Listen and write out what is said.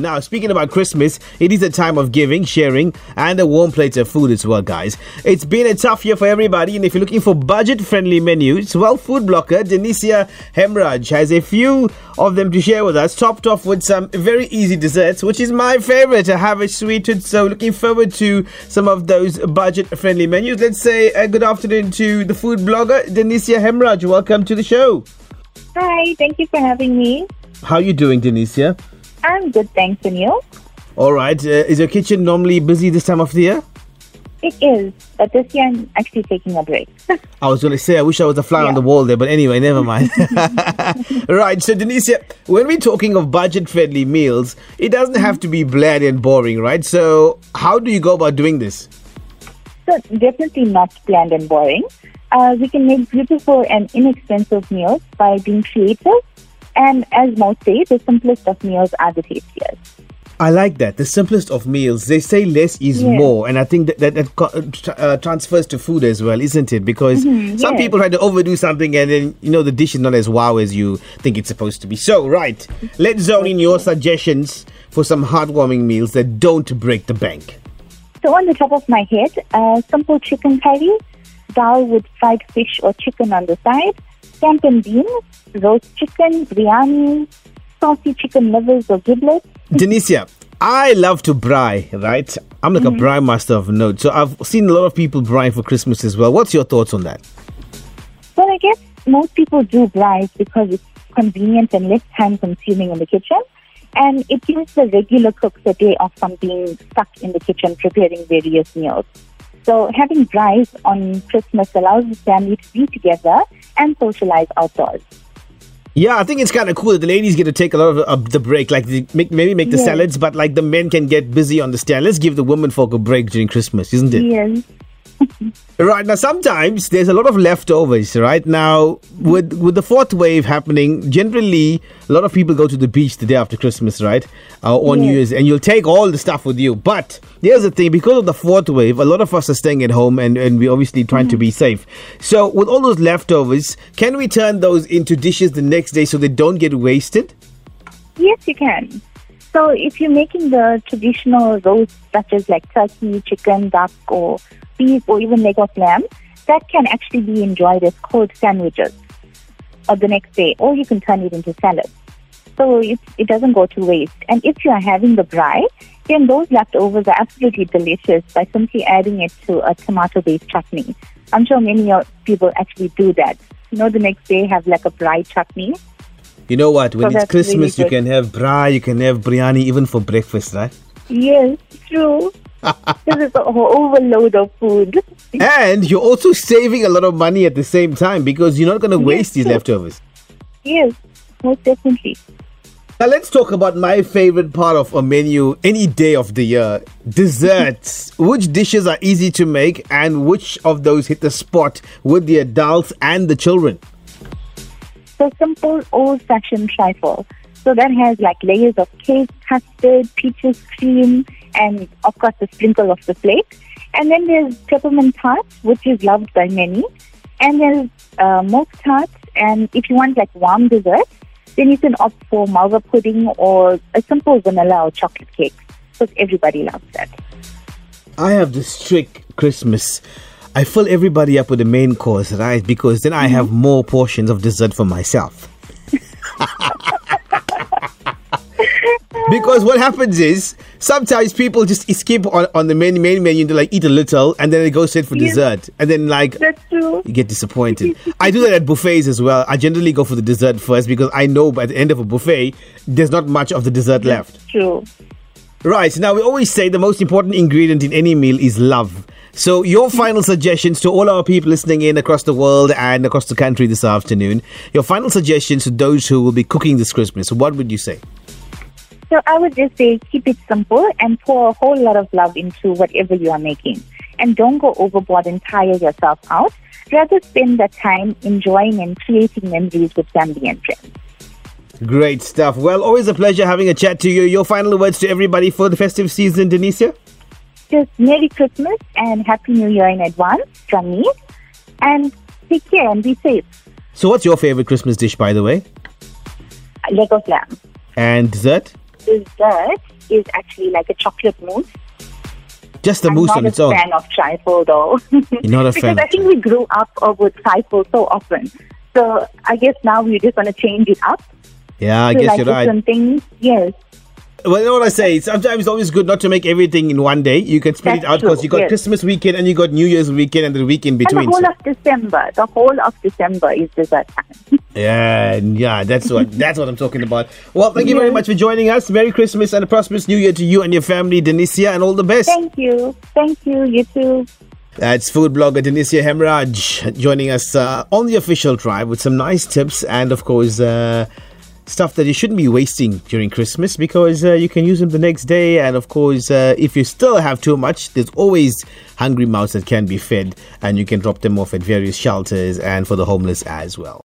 Now, speaking about Christmas, it is a time of giving, sharing, and a warm plate of food as well, guys. It's been a tough year for everybody, and if you're looking for budget friendly menus, well, food blogger Denisiya Hemraj has a few of them to share with us, topped off with some very easy desserts, which is my favorite. I have a sweetened, so looking forward to some of those budget friendly menus. Let's say a good afternoon to the food blogger Denisiya Hemraj. Welcome to the show. Hi, thank you for having me. How are you doing, Denisiya? I'm good, thanks, and you? All right. Uh, is your kitchen normally busy this time of the year? It is, but this year I'm actually taking a break. I was going to say, I wish I was a fly on the wall there, but anyway, never mind. right. So, Denisiya, when we're talking of budget friendly meals, it doesn't have to be bland and boring, right? So, how do you go about doing this? so definitely not bland and boring. Uh, we can make beautiful and inexpensive meals by being creative. And as most say, the simplest of meals are the tastiest. I like that. The simplest of meals. They say less is Yeah. more, and I think that that, that uh, uh, transfers to food as well, isn't it? Because some yeah. people try to overdo something, and then you know the dish is not as wow as you think it's supposed to be. So, right, let's zone in your suggestions for some heartwarming meals that don't break the bank. So on the top of my head, uh, simple chicken curry, dal with fried fish or chicken on the side, and beans, roast chicken, biryani, saucy chicken livers or giblets. Denisiya, I love to braai, right? I'm like a mm-hmm. braai master of note. So I've seen a lot of people braai for Christmas as well. What's your thoughts on that? Well, I guess most people do braai because it's convenient and less time consuming in the kitchen. And it gives the regular cooks a day off from being stuck in the kitchen preparing various meals. So having braais on Christmas allows the family to be together and socialize outdoors. Yeah, I think it's kind of cool that the ladies get to take a lot of uh, the break, like the, make, maybe make the Yeah. salads, but like the men can get busy on the stand. Let's give the women folk a break during Christmas, isn't it? Yes. Right now, sometimes there's a lot of leftovers. Right now, with with the fourth wave happening, generally a lot of people go to the beach the day after Christmas, right, uh, or New Year's, and you'll take all the stuff with you. But here's the thing: because of the fourth wave, a lot of us are staying at home, and and we're obviously trying to be safe. So, with all those leftovers, can we turn those into dishes the next day so they don't get wasted? Yes, you can. So if you're making the traditional roast, such as like turkey, chicken, duck, or beef, or even leg of lamb, that can actually be enjoyed as cold sandwiches or the next day, or you can turn it into salad. So it, it doesn't go to waste. And if you are having the braai, then those leftovers are absolutely delicious by simply adding it to a tomato-based chutney. I'm sure many people actually do that. You know, the next day have like a braai chutney. You know what? When So it's that's really Christmas, you can have braai, you can have biryani, even for breakfast, right? Yes, true. this is an overload of food. And you're also saving a lot of money at the same time because you're not going to waste these true. leftovers. Yes, most definitely. Now let's talk about my favorite part of a menu any day of the year desserts. which dishes are easy to make and which of those hit the spot with the adults and the children? So simple old-fashioned trifle. So that has like layers of cake, custard, peaches cream, and of course the sprinkle of the flake. And then there's peppermint tart, which is loved by many. And there's uh, milk tart. And if you want like warm dessert, then you can opt for malva pudding or a simple vanilla or chocolate cake. Because everybody loves that. I have this trick Christmas. I fill everybody up with the main course, right? Because then I have more portions of dessert for myself. because what happens is sometimes people just skip on, on the main main menu to like eat a little and then they go straight for Yes. dessert and then like That's you get disappointed. I do that at buffets as well. I generally go for the dessert first because I know by the end of a buffet there's not much of the dessert left. True. Right. Now, we always say the most important ingredient in any meal is love. So, your hmm. final suggestions to all our people listening in across the world and across the country this afternoon, your final suggestions to those who will be cooking this Christmas, what would you say? So I would just say keep it simple and pour a whole lot of love into whatever you are making. And don't go overboard and tire yourself out. Rather spend that time enjoying and creating memories with family and friends. Great stuff. Well, always a pleasure having a chat to you. Your final words to everybody for the festive season, Denisiya? Just Merry Christmas and Happy New Year in advance from me. And take care and be safe. So, what's your favorite Christmas dish, by the way? Leg of lamb. And dessert? dessert is actually like a chocolate mousse. Just the I'm mousse not on a its own. fan of trifle though. You're not a because fan I think we grew up with trifle so often. So I guess now we just want to change it up Yeah, I to guess like you're right. things. Yes. Well, you know what I say? Sometimes it's always good not to make everything in one day. You can split it out because you got yes. Christmas weekend and you got New Year's weekend and the week in And the whole So- of December, the whole of December is dessert time. yeah, yeah, that's what that's what I'm talking about. Well, thank you very much for joining us. Merry Christmas and a prosperous New Year to you and your family, Denisiya, and all the best. Thank you. Thank you. You too. That's food blogger Denisiya Hemraj joining us uh, on the official tribe with some nice tips and, of course, uh, stuff that you shouldn't be wasting during Christmas because uh, you can use them the next day. And, of course, uh, if you still have too much, there's always hungry mouths that can be fed, and you can drop them off at various shelters and for the homeless as well.